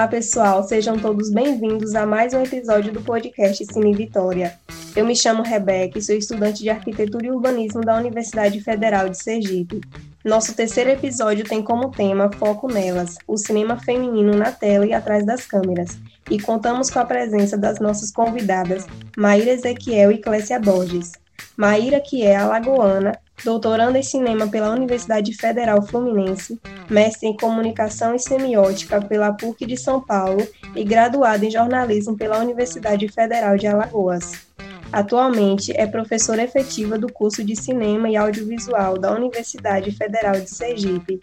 Olá, pessoal, sejam todos bem-vindos a mais um episódio do podcast Cine Vitória. Eu me chamo Rebeca e sou estudante de Arquitetura e Urbanismo da Universidade Federal de Sergipe. Nosso terceiro episódio tem como tema Foco Nelas, o cinema feminino na tela e atrás das câmeras, e contamos com a presença das nossas convidadas Maíra Ezequiel e Clécia Borges. Maíra, que é alagoana, doutoranda em cinema pela Universidade Federal Fluminense, mestre em comunicação e semiótica pela PUC de São Paulo e graduada em jornalismo pela Universidade Federal de Alagoas. Atualmente é professora efetiva do curso de Cinema e Audiovisual da Universidade Federal de Sergipe.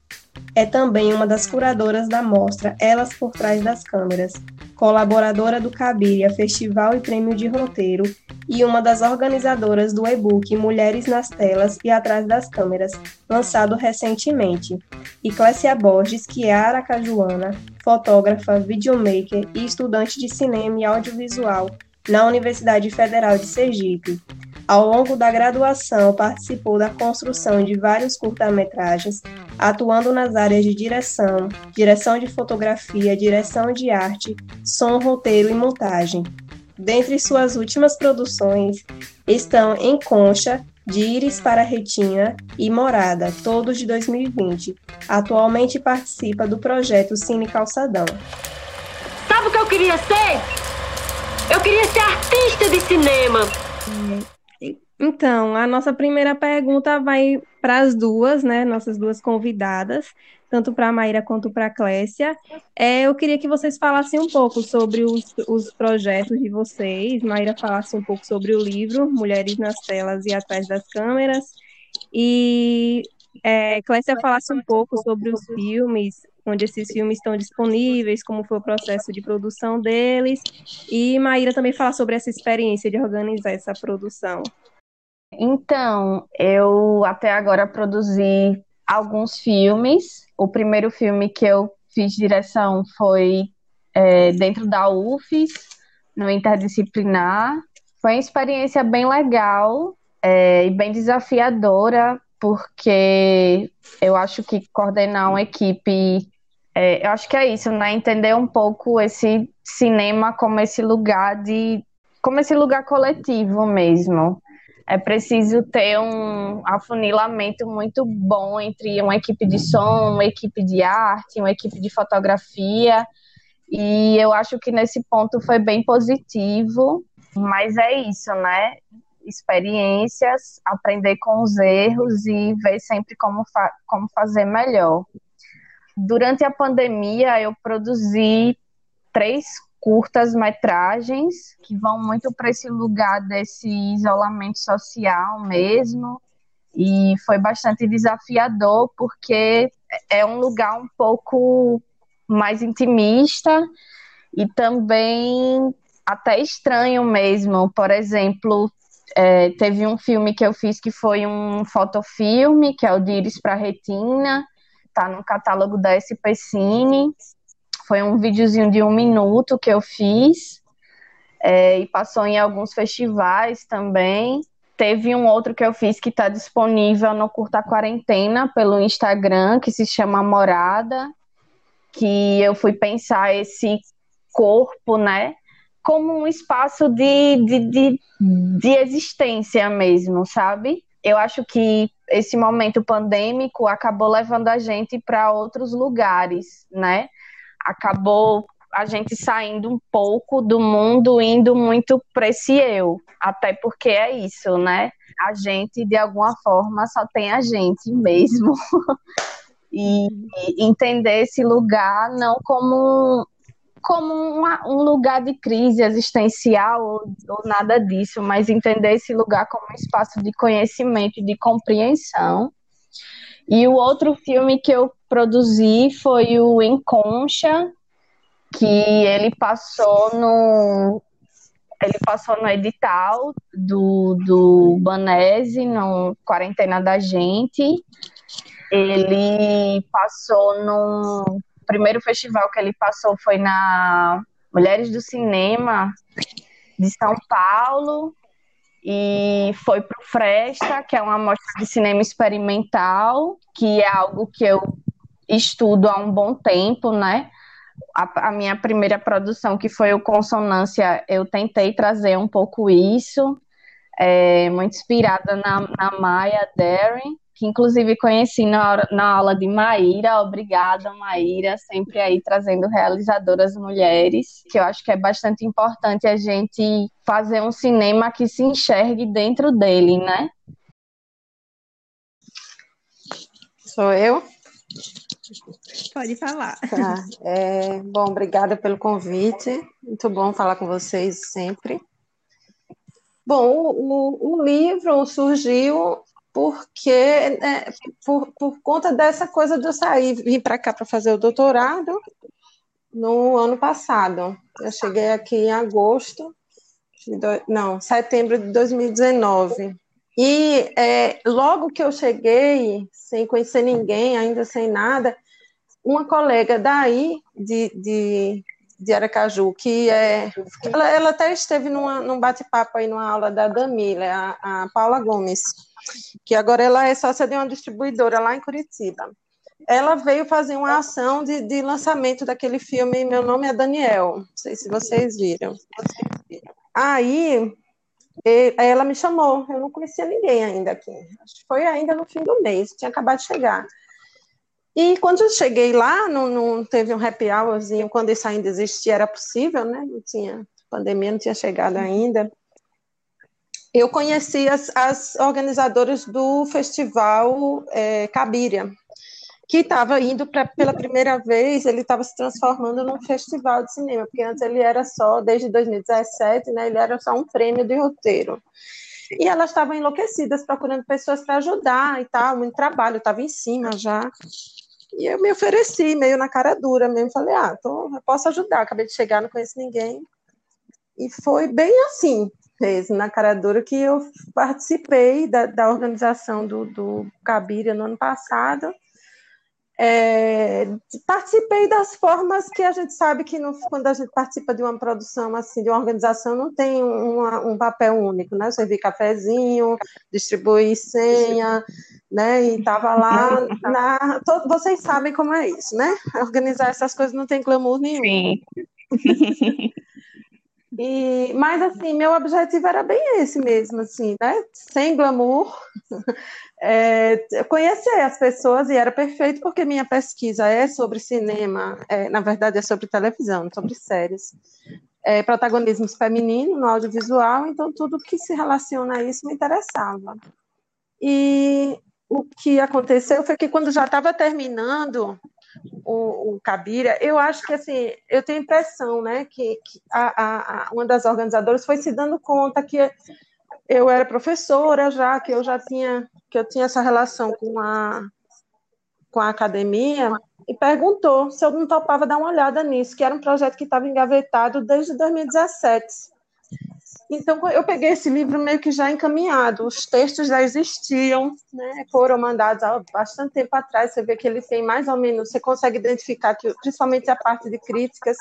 É também uma das curadoras da mostra Elas por Trás das Câmeras, colaboradora do Cabiria Festival e Prêmio de Roteiro e uma das organizadoras do e-book Mulheres nas Telas e Atrás das Câmeras, lançado recentemente. E Clécia Borges, que é aracajuana, fotógrafa, videomaker e estudante de cinema e audiovisual na Universidade Federal de Sergipe. Ao longo da graduação, participou da construção de vários curta-metragens, atuando nas áreas de direção, direção de fotografia, direção de arte, som, roteiro e montagem. Dentre suas últimas produções estão Em Concha, de Íris para Retina e Morada, todos de 2020. Atualmente participa do projeto Cine Calçadão. Sabe o que eu queria ser? Eu queria ser artista de cinema. Então, a nossa primeira pergunta vai para as duas, né? Nossas duas convidadas, tanto para a Maíra quanto para a Clécia. É, eu queria que vocês falassem um pouco sobre os, os projetos de vocês. Maíra falasse um pouco sobre o livro Mulheres nas Telas e Atrás das Câmeras. E é, Clécia falasse um pouco sobre os filmes onde esses filmes estão disponíveis, como foi o processo de produção deles, e Maíra também fala sobre essa experiência de organizar essa produção. Então, eu até agora produzi alguns filmes. O primeiro filme que eu fiz direção foi é, dentro da UFES, no interdisciplinar. Foi uma experiência bem legal é, e bem desafiadora, porque eu acho que coordenar uma equipe é, eu acho que é isso, né? Entender um pouco esse cinema como esse lugar de. como esse lugar coletivo mesmo. É preciso ter um afunilamento muito bom entre uma equipe de som, uma equipe de arte, uma equipe de fotografia. E eu acho que nesse ponto foi bem positivo. Mas é isso, né? Experiências, aprender com os erros e ver sempre como, fa como fazer melhor. Durante a pandemia, eu produzi três curtas metragens que vão muito para esse lugar desse isolamento social mesmo. E foi bastante desafiador porque é um lugar um pouco mais intimista e também até estranho mesmo. Por exemplo, é, teve um filme que eu fiz que foi um fotofilme, que é o de Íris para Retina, tá no catálogo da SP Cine. Foi um videozinho de um minuto que eu fiz é, e passou em alguns festivais também. Teve um outro que eu fiz que está disponível no Curta Quarentena pelo Instagram, que se chama Morada, que eu fui pensar esse corpo, né, como um espaço de, de, de, de existência mesmo, sabe? Eu acho que esse momento pandêmico acabou levando a gente para outros lugares, né? Acabou a gente saindo um pouco do mundo, indo muito para esse eu, até porque é isso, né? A gente, de alguma forma, só tem a gente mesmo. e entender esse lugar não como como uma, um lugar de crise existencial ou, ou, nada disso, mas entender esse lugar como um espaço de conhecimento de compreensão. E o outro filme que eu produzi foi o Enconcha, que ele passou no ele passou no edital do, do Banese, no Quarentena da Gente. Ele passou no primeiro festival que ele passou foi na Mulheres do Cinema de São Paulo e foi para o Fresta, que é uma mostra de cinema experimental, que é algo que eu estudo há um bom tempo, né? a, a, minha primeira produção, que foi o Consonância, eu tentei trazer um pouco isso, é, muito inspirada na, na Maya Deren, que inclusive conheci na, na aula de Maíra. Obrigada, Maíra, sempre aí trazendo realizadoras mulheres, que eu acho que é bastante importante a gente fazer um cinema que se enxergue dentro dele, né? Sou eu? Pode falar. Tá. É, bom, obrigada pelo convite. Muito bom falar com vocês sempre. Bom, o, o, o livro surgiu porque né, por, por conta dessa coisa de eu sair, vim para cá para fazer o doutorado no ano passado. Eu cheguei aqui em agosto, do, não, setembro de 2019. E é, logo que eu cheguei, sem conhecer ninguém, ainda sem nada, uma colega daí, de, de, de Aracaju, que é. Ela, ela até esteve numa, num bate-papo aí numa aula da Damila, a, a Paula Gomes que agora ela é sócia de uma distribuidora lá em Curitiba. Ela veio fazer uma ação de, de lançamento daquele filme Meu Nome é Daniel. Não sei se vocês viram. Aí ela me chamou, eu não conhecia ninguém ainda aqui. Foi ainda no fim do mês, tinha acabado de chegar. E quando eu cheguei lá, não, não teve um happy hourzinho, quando isso ainda existia, era possível, né? Não tinha, pandemia não tinha chegado ainda eu conheci as, as organizadoras do festival é, Cabiria, que estava indo pra, pela primeira vez, ele estava se transformando num festival de cinema, porque antes ele era só, desde 2017, né, ele era só um prêmio de roteiro. E elas estavam enlouquecidas, procurando pessoas para ajudar e tal, muito trabalho, estava em cima já. E eu me ofereci, meio na cara dura mesmo, falei, ah, tô, eu posso ajudar, acabei de chegar, não conheço ninguém. E foi bem assim, fez na cara dura que eu participei da, da organização do, do Cabiria no ano passado. É, participei das formas que a gente sabe que quando a gente participa de uma produção assim, de uma organização, não tem uma, um papel único, né? Servir cafezinho, distribuir senha, né? E estava lá na. Todo, vocês sabem como é isso, né? Organizar essas coisas não tem glamour nenhum. Sim. E, mas assim, meu objetivo era bem esse mesmo, assim, né? Sem glamour, é, conhecer as pessoas e era perfeito porque minha pesquisa é sobre cinema, é, na verdade é sobre televisão, sobre séries, é, protagonismo feminino no audiovisual, então tudo que se relaciona a isso me interessava. E o que aconteceu foi que quando já estava terminando o, o Cabira, eu acho que assim, eu tenho a impressão, né, que, que a, a, uma das organizadoras foi se dando conta que eu era professora já, que eu já tinha, que eu tinha essa relação com a, com a academia, e perguntou se eu não topava dar uma olhada nisso, que era um projeto que estava engavetado desde 2017. Então, eu peguei esse livro meio que já encaminhado, os textos já existiam, né, foram mandados há bastante tempo atrás, você vê que ele tem mais ou menos, você consegue identificar que, principalmente a parte de críticas,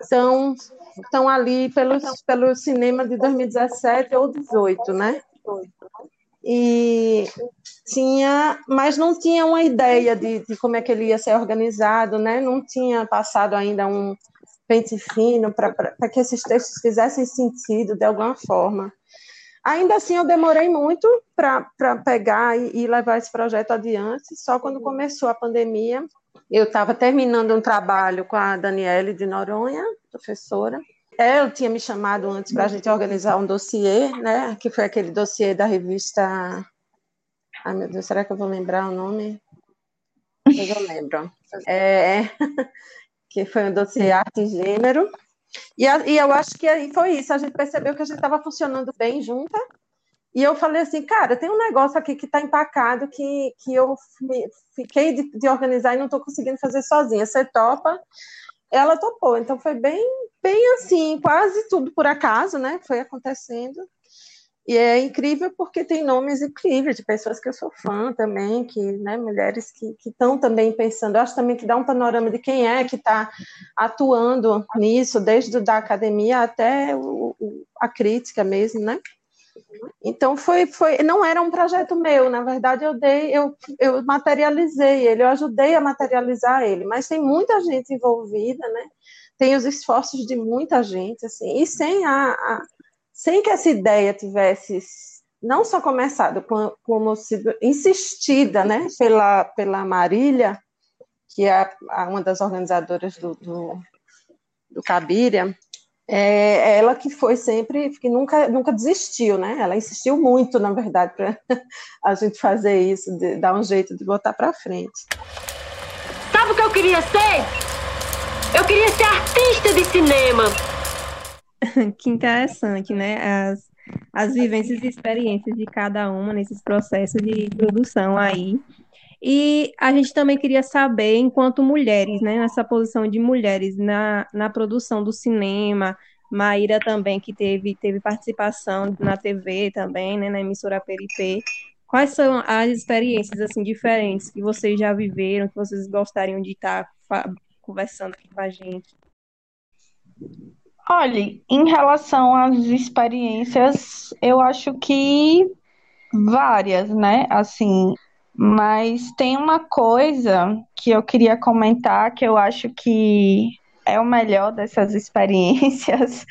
estão, estão ali pelo, pelo cinema de 2017 ou 2018, né? E tinha, mas não tinha uma ideia de, de como é que ele ia ser organizado, né? Não tinha passado ainda um, pente fino, para que esses textos fizessem sentido de alguma forma. Ainda assim, eu demorei muito para pegar e, e, levar esse projeto adiante. Só quando começou a pandemia, eu estava terminando um trabalho com a Daniele de Noronha, professora. Ela tinha me chamado antes para a gente organizar um dossiê, né? Que foi aquele dossiê da revista. Ai, meu Deus, será que eu vou lembrar o nome? Eu lembro. É, que foi um dossiê arte e gênero. E, a, e eu acho que aí foi isso, a gente percebeu que a gente estava funcionando bem junta, e eu falei assim, cara, tem um negócio aqui que está empacado que, que eu fiquei de, de organizar e não estou conseguindo fazer sozinha. Você topa? Ela topou. Então foi bem, bem assim, quase tudo por acaso, né? Foi acontecendo. E é incrível porque tem nomes incríveis de pessoas que eu sou fã também, que, né, mulheres que estão também pensando. Eu acho também que dá um panorama de quem é que está atuando nisso, desde da academia até o, a crítica mesmo, né? Então foi, foi, não era um projeto meu, na verdade eu dei, eu, eu materializei ele, eu ajudei a materializar ele, mas tem muita gente envolvida, né? Tem os esforços de muita gente, assim, e sem a, a sem que essa ideia tivesse não só começado, como sido insistida, né, pela pela Marília, que é uma das organizadoras do, do, do Cabiria, é ela que foi sempre, que nunca, nunca desistiu, né? Ela insistiu muito, na verdade, para a gente fazer isso, de, dar um jeito de botar para frente. Sabe o que eu queria ser? Eu queria ser artista de cinema. que interessante, né? As, as vivências e experiências de cada uma nesses processos de produção aí. E a gente também queria saber, enquanto mulheres, né, nessa posição de mulheres na, na produção do cinema, Maíra também, que teve, teve participação na TV também, né, na emissora Peripê, quais são as experiências, assim, diferentes que vocês já viveram, que vocês gostariam de estar conversando aqui com a gente? Olha, em relação às experiências, eu acho que várias, né? Assim, mas tem uma coisa que eu queria comentar que eu acho que é o melhor dessas experiências,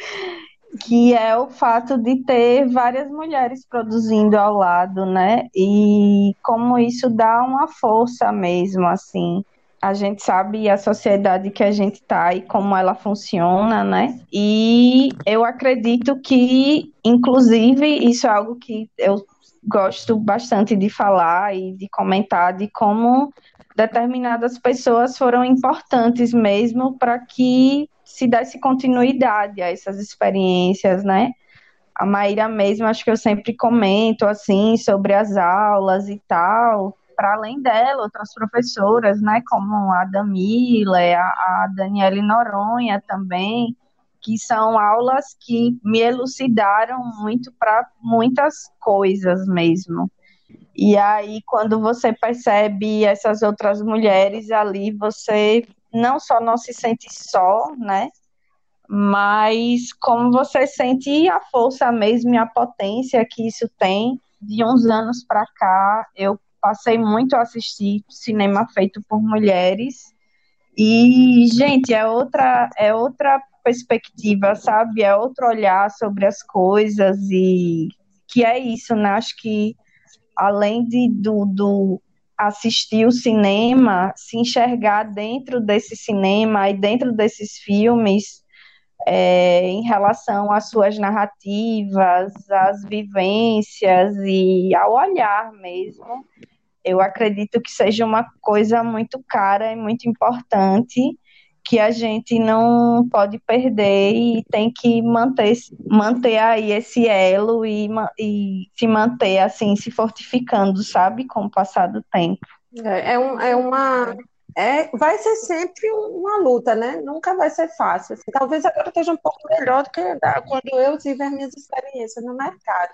que é o fato de ter várias mulheres produzindo ao lado, né? E como isso dá uma força mesmo, assim. A gente sabe a sociedade que a gente tá e como ela funciona, né? E eu acredito que, inclusive, isso é algo que eu gosto bastante de falar e de comentar de como determinadas pessoas foram importantes mesmo para que se desse continuidade a essas experiências, né? A Maíra mesmo, acho que eu sempre comento assim sobre as aulas e tal. Para além dela, outras professoras, né, como a Damila, a, a Daniele Noronha também, que são aulas que me elucidaram muito para muitas coisas mesmo. E aí, quando você percebe essas outras mulheres ali, você não só não se sente só, né? Mas como você sente a força mesmo e a potência que isso tem. De uns anos para cá, eu passei muito a assistir cinema feito por mulheres. E, gente, é outra, é outra perspectiva, sabe? É outro olhar sobre as coisas e que é isso, né? Acho que além de do, do assistir o cinema, se enxergar dentro desse cinema e dentro desses filmes é, em relação às suas narrativas, às vivências e ao olhar mesmo. Eu acredito que seja uma coisa muito cara e muito importante que a gente não pode perder e tem que manter, manter aí esse elo e, e se manter assim, se fortificando, sabe, com o passar do tempo. É, é, um, é uma. É, vai ser sempre uma luta, né? Nunca vai ser fácil. Assim, talvez agora esteja um pouco melhor do que quando eu tive as minhas experiências no mercado.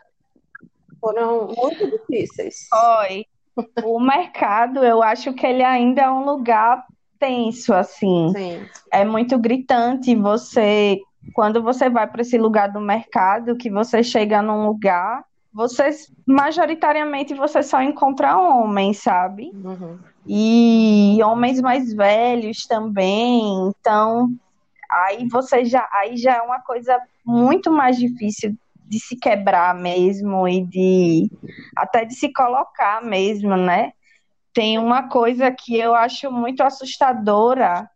Foram muito difíceis. Foi. O mercado, eu acho que ele ainda é um lugar tenso, assim. Sim. É muito gritante você. Quando você vai para esse lugar do mercado, que você chega num lugar, você majoritariamente você só encontra homens, sabe? Uhum. E homens mais velhos também. Então, aí você já aí já é uma coisa muito mais difícil de se quebrar mesmo e de até de se colocar mesmo, né? tem uma coisa que eu acho muito assustadora,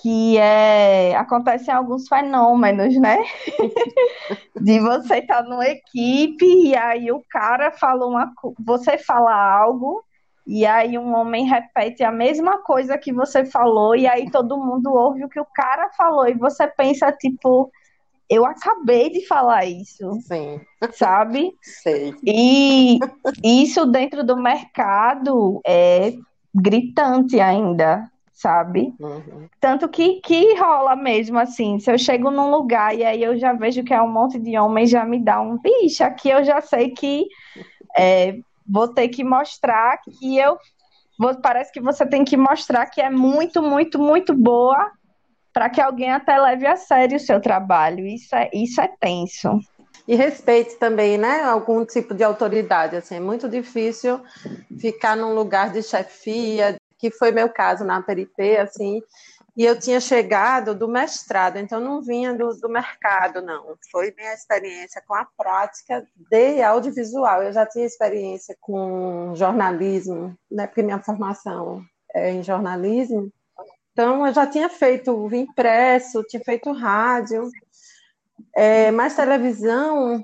que é acontecem alguns fenômenos, né? de você estar tá numa equipe e aí o cara fala uma você fala algo e aí um homem repete a mesma coisa que você falou e aí todo mundo ouve o que o cara falou e você pensa tipo eu acabei de falar isso. Sim. Sabe? Sei. E isso dentro do mercado é gritante ainda, sabe? Uhum. Tanto que, que rola mesmo assim. Se eu chego num lugar e aí eu já vejo que é um monte de homens, já me dá um bicho. Aqui eu já sei que é, vou ter que mostrar que eu. Parece que você tem que mostrar que é muito, muito, muito boa para que alguém até leve a sério o seu trabalho. Isso é, isso é tenso. e respeite também, né, algum tipo de autoridade, assim, é muito difícil ficar num lugar de chefia, que foi meu caso na PRP, assim, e eu tinha chegado do mestrado, então não vinha do, do mercado, não. Foi minha experiência com a prática de audiovisual. Eu já tinha experiência com jornalismo, né, porque minha formação é em jornalismo. Então, eu já tinha feito impresso, tinha feito rádio, é, mas televisão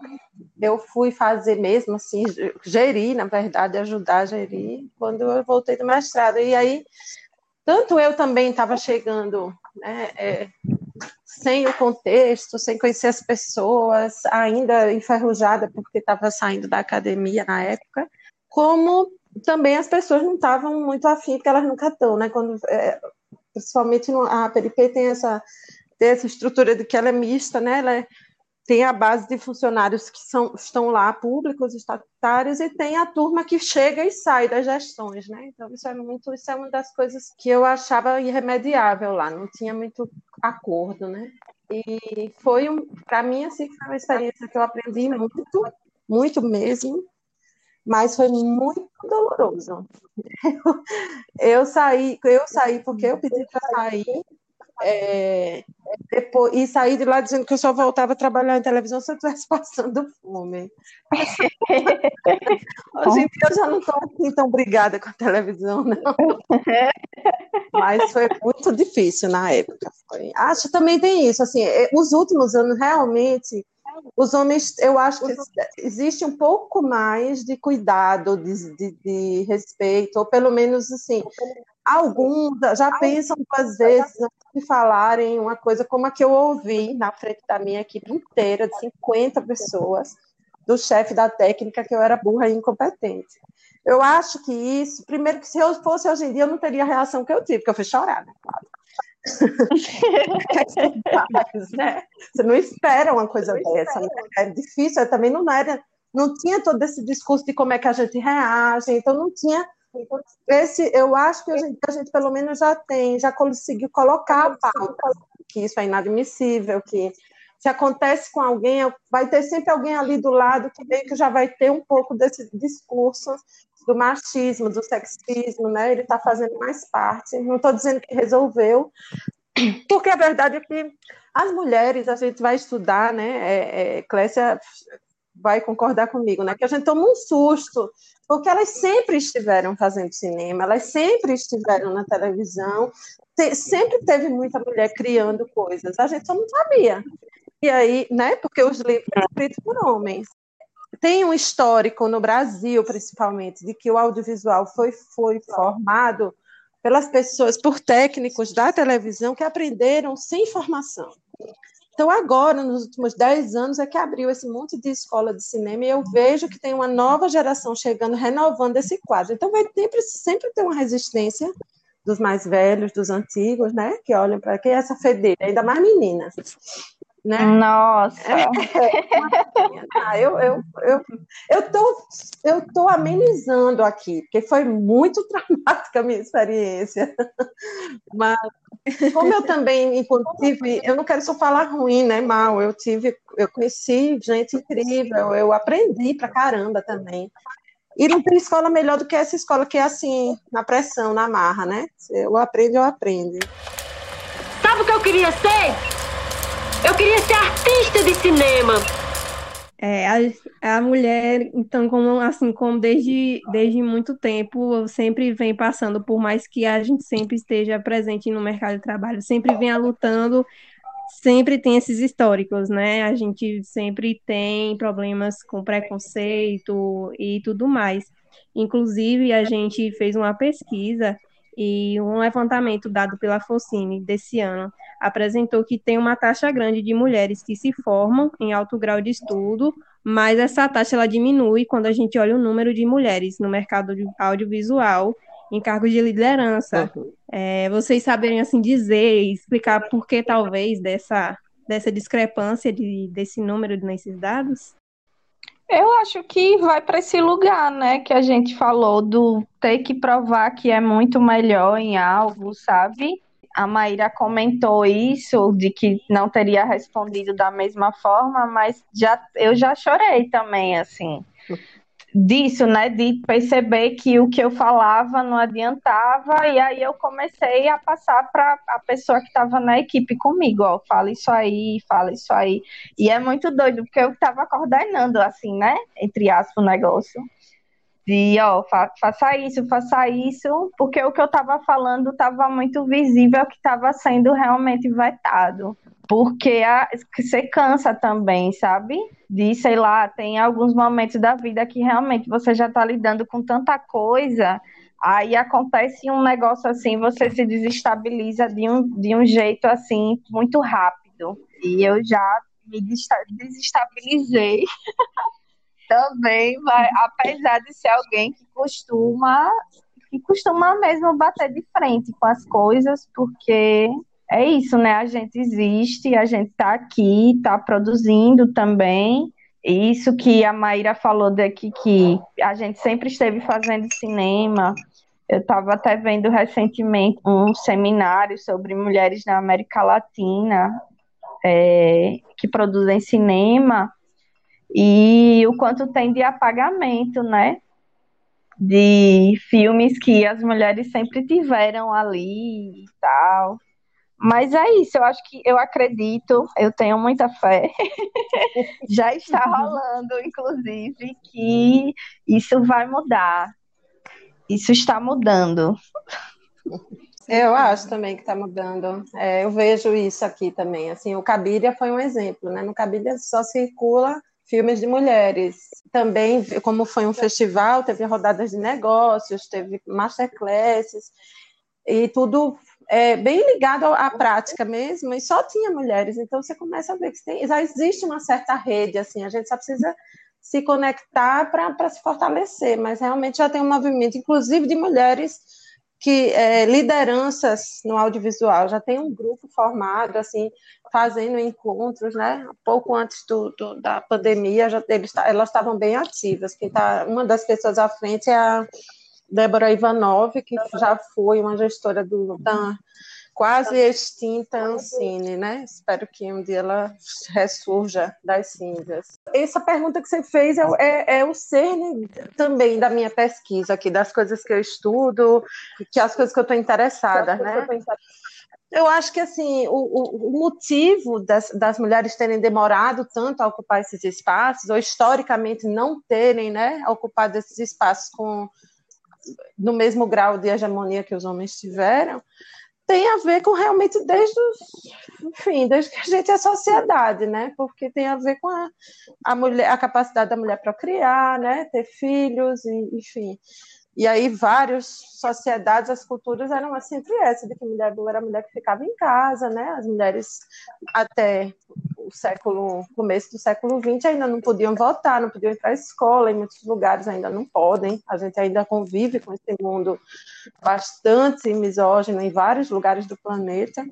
eu fui fazer mesmo, assim, gerir, na verdade, ajudar a gerir, quando eu voltei do mestrado. E aí tanto eu também estava chegando né, é, sem o contexto, sem conhecer as pessoas, ainda enferrujada porque estava saindo da academia na época, como também as pessoas não estavam muito afim, porque elas nunca estão, né? Quando, é, principalmente no, a PRP tem essa, tem essa estrutura de que ela é mista, né? Ela é, tem a base de funcionários que são, estão lá, públicos, estatutários, e tem a turma que chega e sai das gestões, né? Então, isso é muito, isso é uma das coisas que eu achava irremediável lá, não tinha muito acordo, né? E foi, um, para mim, assim, foi uma experiência que eu aprendi muito, muito mesmo, mas foi muito doloroso. Eu, eu saí, eu saí porque eu pedi para sair é, depois, e saí de lá dizendo que eu só voltava a trabalhar em televisão se eu estivesse passando fome. Hoje em dia eu já não estou assim tão brigada com a televisão, não. Mas foi muito difícil na época. Foi. Acho que também tem isso. Assim, é, os últimos anos, realmente, os homens, eu acho que existe um pouco mais de cuidado, de, de, de respeito, ou pelo menos assim, alguns já pensam duas vezes antes de falarem uma coisa como a que eu ouvi na frente da minha equipe inteira, de 50 pessoas, do chefe da técnica, que eu era burra e incompetente. Eu acho que isso, primeiro que se eu fosse hoje em dia, eu não teria a reação que eu tive, porque eu fui chorar, né? Claro. Né? Você não espera uma coisa dessa, né? é difícil, eu também não era, não tinha todo esse discurso de como é que a gente reage, então não tinha esse, eu acho que em dia a gente pelo menos já tem, já conseguiu colocar a pauta, que isso é inadmissível, que se acontece com alguém, vai ter sempre alguém ali do lado que meio que já vai ter um pouco desse discurso do machismo, do sexismo, né? Ele está fazendo mais parte. Não estou dizendo que resolveu, porque a verdade é que as mulheres, a gente vai estudar, né? É, é, Clécia vai concordar comigo, né? Que a gente toma um susto, porque elas sempre estiveram fazendo cinema, elas sempre estiveram na televisão, te, sempre teve muita mulher criando coisas, a gente só não sabia. E aí, né? Porque os livros são escritos por homens. Tem um histórico no Brasil, principalmente, de que o audiovisual foi, foi formado pelas pessoas, por técnicos da televisão que aprenderam sem formação. Então, agora, nos últimos 10 anos, é que abriu esse monte de escola de cinema e eu vejo que tem uma nova geração chegando, renovando esse quadro. Então, vai sempre, sempre ter uma resistência dos mais velhos, dos antigos, né? Que olham para quem é essa fedeira, ainda mais meninas. Né? Nossa! É, ah, eu, eu, eu, eu, tô, eu tô amenizando aqui, porque foi muito traumática a minha experiência. Mas, como eu também, inclusive, eu não quero só falar ruim, né, mal, eu tive, eu conheci gente incrível, eu aprendi pra caramba também. E não tem escola melhor do que essa escola que é assim, na pressão, na marra, né? Eu aprendo, eu aprendo. Sabe o que eu queria ser? Eu queria ser artista de cinema. É, a, a mulher, então, como assim, como desde, desde muito tempo, sempre vem passando, por mais que a gente sempre esteja presente no mercado de trabalho, sempre vem lutando, sempre tem esses históricos, né? A gente sempre tem problemas com preconceito e tudo mais. Inclusive, a gente fez uma pesquisa e um levantamento dado pela Focine desse ano apresentou que tem uma taxa grande de mulheres que se formam em alto grau de estudo, mas essa taxa ela diminui quando a gente olha o número de mulheres no mercado audiovisual em cargos de liderança. Uhum. É, vocês saberem assim dizer, explicar por que talvez dessa dessa discrepância de, desse número nesses dados? Eu acho que vai para esse lugar, né, que a gente falou do ter que provar que é muito melhor em algo, sabe? a Maíra comentou isso, de que não teria respondido da mesma forma, mas já, eu já chorei também, assim, disso, né, de perceber que o que eu falava não adiantava, e aí eu comecei a passar para a pessoa que estava na equipe comigo, ó, fala isso aí, fala isso aí, e é muito doido, porque eu estava coordenando, assim, né, entre aspas, o negócio, de, ó, fa faça isso, faça isso, porque o que eu estava falando estava muito visível que estava sendo realmente vetado. Porque a, você cansa também, sabe? De, sei lá, tem alguns momentos da vida que realmente você já está lidando com tanta coisa, aí acontece um negócio assim, você se desestabiliza de um, de um jeito assim, muito rápido. E eu já me desestabilizei também vai, apesar de ser alguém que costuma que costuma mesmo bater de frente com as coisas, porque é isso, né? A gente existe, a gente está aqui, está produzindo também. Isso que a Maíra falou daqui, que a gente sempre esteve fazendo cinema. Eu estava até vendo recentemente um seminário sobre mulheres na América Latina é, que produzem cinema e o quanto tem de apagamento, né? De filmes que as mulheres sempre tiveram ali e tal. Mas é isso, eu acho que eu acredito, eu tenho muita fé. Já está rolando, inclusive, que isso vai mudar. Isso está mudando. Eu acho também que está mudando. É, eu vejo isso aqui também. Assim, o Cabiria foi um exemplo, né? No Cabiria só circula filmes de mulheres. Também, como foi um festival, teve rodadas de negócios, teve masterclasses, e tudo é, bem ligado à prática mesmo, e só tinha mulheres. Então você começa a ver que tem, já existe uma certa rede, assim, a gente só precisa se conectar para se fortalecer, mas realmente já tem um movimento, inclusive de mulheres que é, lideranças no audiovisual. Já tem um grupo formado assim fazendo encontros né? Pouco antes do, do da pandemia já eles, elas estavam bem ativas. Quem tá uma das pessoas à frente é a Débora Ivanov que já foi uma gestora do da quase extinta Ancine, né? Espero que um dia ela ressurja das cinzas. Essa pergunta que você fez é, é, é, o cerne também da minha pesquisa aqui, das coisas que eu estudo, que as coisas que eu estou interessada, né? Eu acho que assim o, o motivo das, das, mulheres terem demorado tanto a ocupar esses espaços, ou historicamente não terem né, ocupado esses espaços com no mesmo grau de hegemonia que os homens tiveram, tem a ver com realmente desde os, enfim, desde que a gente é sociedade, né? Porque tem a ver com a, a mulher, a capacidade da mulher para criar, né? Ter filhos, e, enfim. E aí várias sociedades, as culturas eram sempre essa, de que mulher boa era a mulher que ficava em casa, né? As mulheres até o século, começo do século XX ainda não podiam votar, não podiam ir para a escola, em muitos lugares ainda não podem. A gente ainda convive com esse mundo bastante misógino em vários lugares do planeta.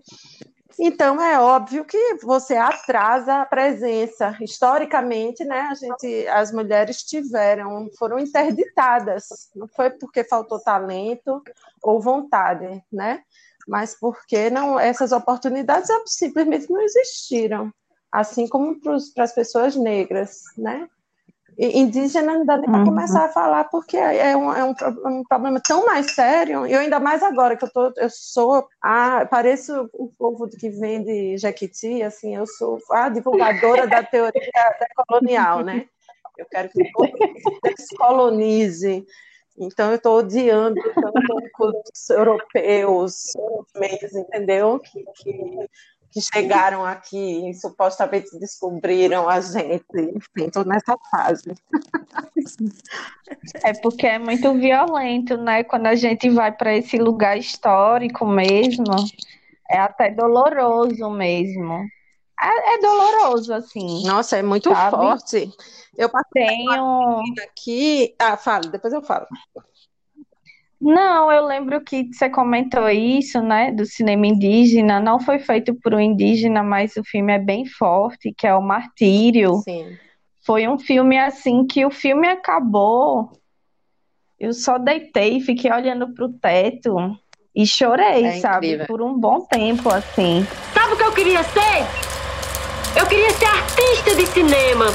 Então é óbvio que você atrasa a presença. Historicamente, né, a gente, as mulheres tiveram, foram interditadas. Não foi porque faltou talento ou vontade, né? Mas porque não essas oportunidades simplesmente não existiram assim como para as pessoas negras, né? Indígena não dá nem para uhum. começar a falar porque é um, é um, um, problema tão mais sério e ainda mais agora que eu tô eu sou a pareço o povo que vem de Jequiti assim eu sou a divulgadora da teoria colonial né? Eu quero que o descolonize. Então eu estou odiando tanto os europeus, europeus entendeu? Que, que que chegaram aqui e supostamente descobriram a gente. Enfim, estou nessa fase. É porque é muito violento, né? Quando a gente vai para esse lugar histórico mesmo, é até doloroso mesmo. É, é doloroso, assim. Nossa, é muito sabe? forte. Eu passei Tenho... aqui. Ah, fala, depois eu falo. Não, eu lembro que você comentou isso, né, do cinema indígena. Não foi feito por um indígena, mas o filme é bem forte, que é o Martírio. Sim. Foi um filme assim que o filme acabou. Eu só deitei e fiquei olhando para o teto E chorei, é sabe? Por um bom tempo, assim. Sabe o que eu queria ser? Eu queria ser artista de cinema.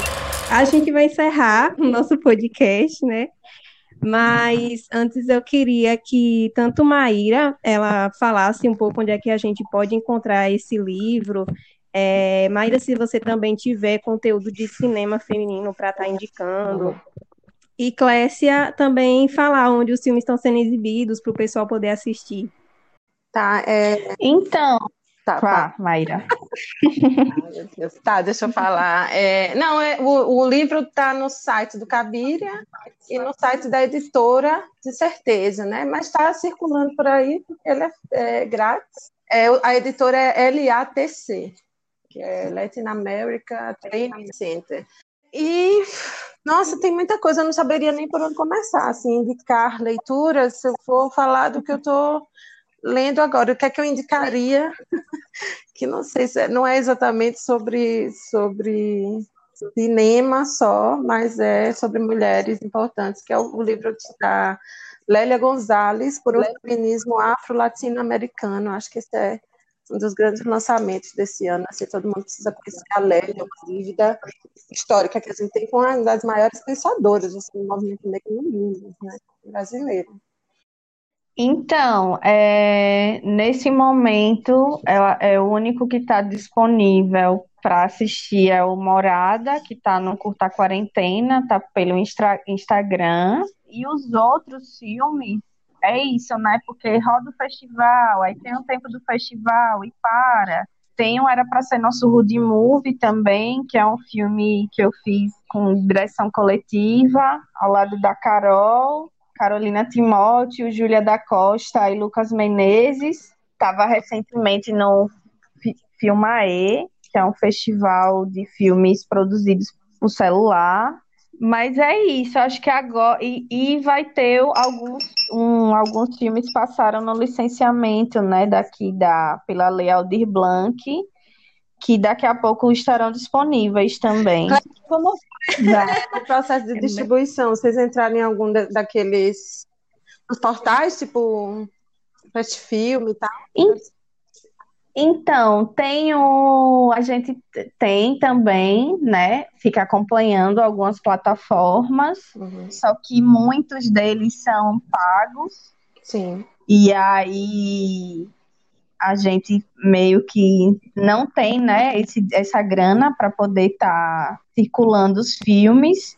A gente vai encerrar o nosso podcast, né? Mas antes eu queria que tanto Maíra ela falasse um pouco onde é que a gente pode encontrar esse livro. É, Maíra, se você também tiver conteúdo de cinema feminino para estar tá indicando. E Clécia também falar onde os filmes estão sendo exibidos para o pessoal poder assistir. Tá, é... Então, Tá, tá. Maíra. Tá, deixa eu falar. É, não, é, o, o livro está no site do Cabiria e no site da editora, de certeza, né? Mas está circulando por aí, porque ele é, é grátis. É, a editora é LATC, que é Latin America Training Center. E, nossa, tem muita coisa, eu não saberia nem por onde começar, assim, indicar leituras, se eu for falar do que eu estou lendo agora, o que é que eu indicaria, que não sei se é, não é exatamente sobre, sobre cinema só, mas é sobre mulheres importantes, que é o, o livro da Lélia Gonzalez, por um feminismo afro-latino-americano, acho que esse é um dos grandes lançamentos desse ano, assim, todo mundo precisa conhecer a Lélia, uma dívida histórica que a gente tem com uma das maiores pensadoras assim, do movimento negro no mundo, né, brasileiro. Então, é, nesse momento, é, é o único que está disponível para assistir é o Morada, que está no Curta Quarentena, está pelo Instra, Instagram. E os outros filmes, é isso, né? Porque roda o festival, aí tem o tempo do festival e para. Tem um Era para Ser Nosso Rude Movie também, que é um filme que eu fiz com direção coletiva, ao lado da Carol. Carolina Timóteo, Júlia da Costa e Lucas Menezes. Estava recentemente no Filmae, que é um festival de filmes produzidos por celular. Mas é isso, acho que agora. E, e vai ter alguns, um, alguns filmes passaram no licenciamento, né, daqui da, pela Lei Aldir Blanc, que daqui a pouco estarão disponíveis também. Como foi o processo de distribuição? Vocês entraram em algum daqueles portais, tipo Fast Film e tal? Então, tem o, a gente tem também, né? Fica acompanhando algumas plataformas, uhum. só que muitos deles são pagos. Sim. E aí a gente meio que não tem, né, esse, essa grana para poder estar tá circulando os filmes.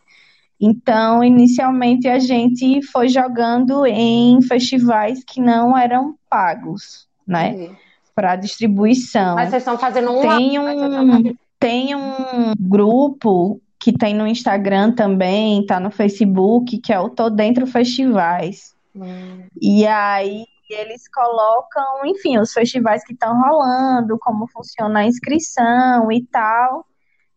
Então, inicialmente a gente foi jogando em festivais que não eram pagos, né, para distribuição. Mas vocês estão fazendo um tem um tem um grupo que tem no Instagram também, tá no Facebook, que é o Tô Dentro Festivais. Hum. E aí e eles colocam, enfim, os festivais que estão rolando, como funciona a inscrição e tal.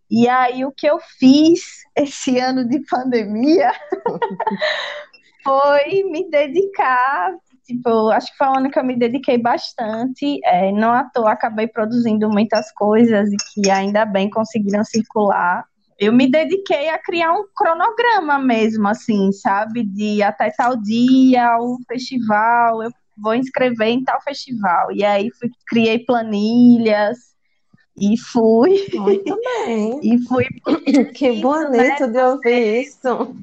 E aí o que eu fiz esse ano de pandemia foi me dedicar, tipo, acho que foi um ano que eu me dediquei bastante. É, não à toa acabei produzindo muitas coisas e que ainda bem conseguiram circular. Eu me dediquei a criar um cronograma mesmo, assim, sabe? De até tal dia, o festival. Eu vou inscrever em tal festival. E aí fui, criei planilhas e fui. Muito bem. e fui. Que bonito né? de ouvir isso.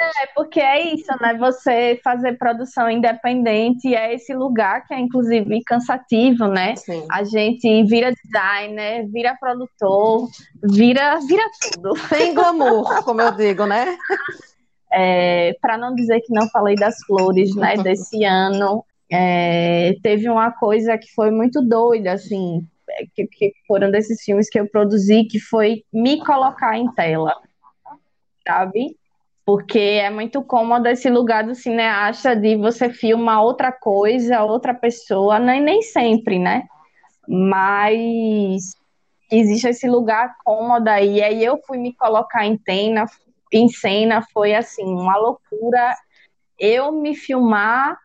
É, porque é isso, né? Você fazer produção independente é esse lugar que é, inclusive, cansativo, né? Sim. A gente vira designer, vira produtor, vira, vira tudo. Sem glamour, como eu digo, né? É, Para não dizer que não falei das flores, né, desse ano, é, teve uma coisa que foi muito doida, assim, que, que, foram desses filmes que eu produzi, que foi me colocar em tela, sabe? Porque é muito cômodo esse lugar do cineasta de você filmar outra coisa, outra pessoa, nem, nem sempre, né? Mas existe esse lugar cômodo aí, e aí eu fui me colocar em tela, em cena foi assim, uma loucura. Eu me filmar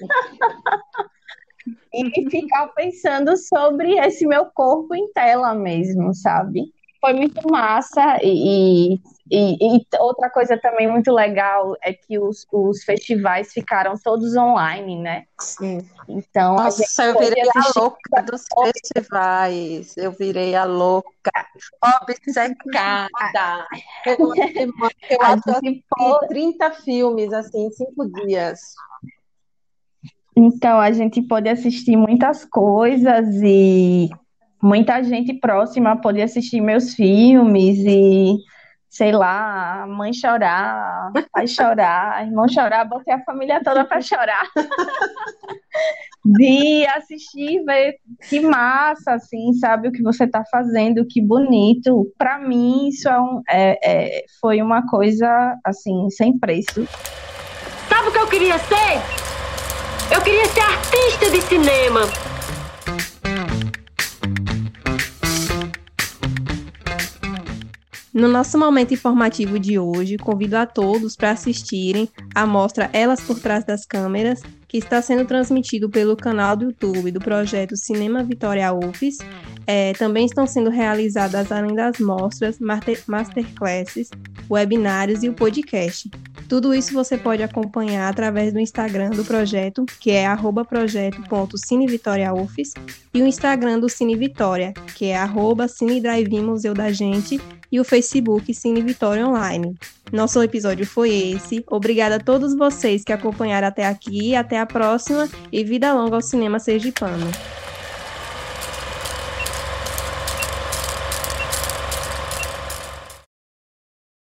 e ficar pensando sobre esse meu corpo em tela mesmo, sabe? Foi muito massa e, e, e, outra coisa também muito legal é que os, os festivais ficaram todos online, né? Sim. Então, Nossa, eu virei a louca dos festivais. Eu virei a louca, obcecada. Eu, eu assisti 30 filmes, assim, em cinco dias. Então, a gente pode assistir muitas coisas e muita gente próxima pode assistir meus filmes e, sei lá, mãe chorar, pai chorar, irmão chorar, botei a família toda para chorar. De assistir, ver que massa, assim, sabe o que você está fazendo, que bonito. Para mim, isso é um, é, é, foi uma coisa, assim, sem preço. Sabe o que eu queria ser? Eu queria ser artista de cinema. No nosso momento informativo de hoje, convido a todos para assistirem a mostra Elas por Trás das Câmeras, que está sendo transmitido pelo canal do YouTube do projeto Cinema Vitória UFES. É, também estão sendo realizadas, além das mostras, masterclasses, webinários e o podcast. Tudo isso você pode acompanhar através do Instagram do projeto, que é projeto.cinevitoria.ufes, e o Instagram do Cine Vitória, que é arroba Cine Drive Museu da Gente, e o Facebook Cine Vitória Online. Nosso episódio foi esse. Obrigada a todos vocês que acompanharam até aqui. Até a próxima e vida longa ao cinema sergipano.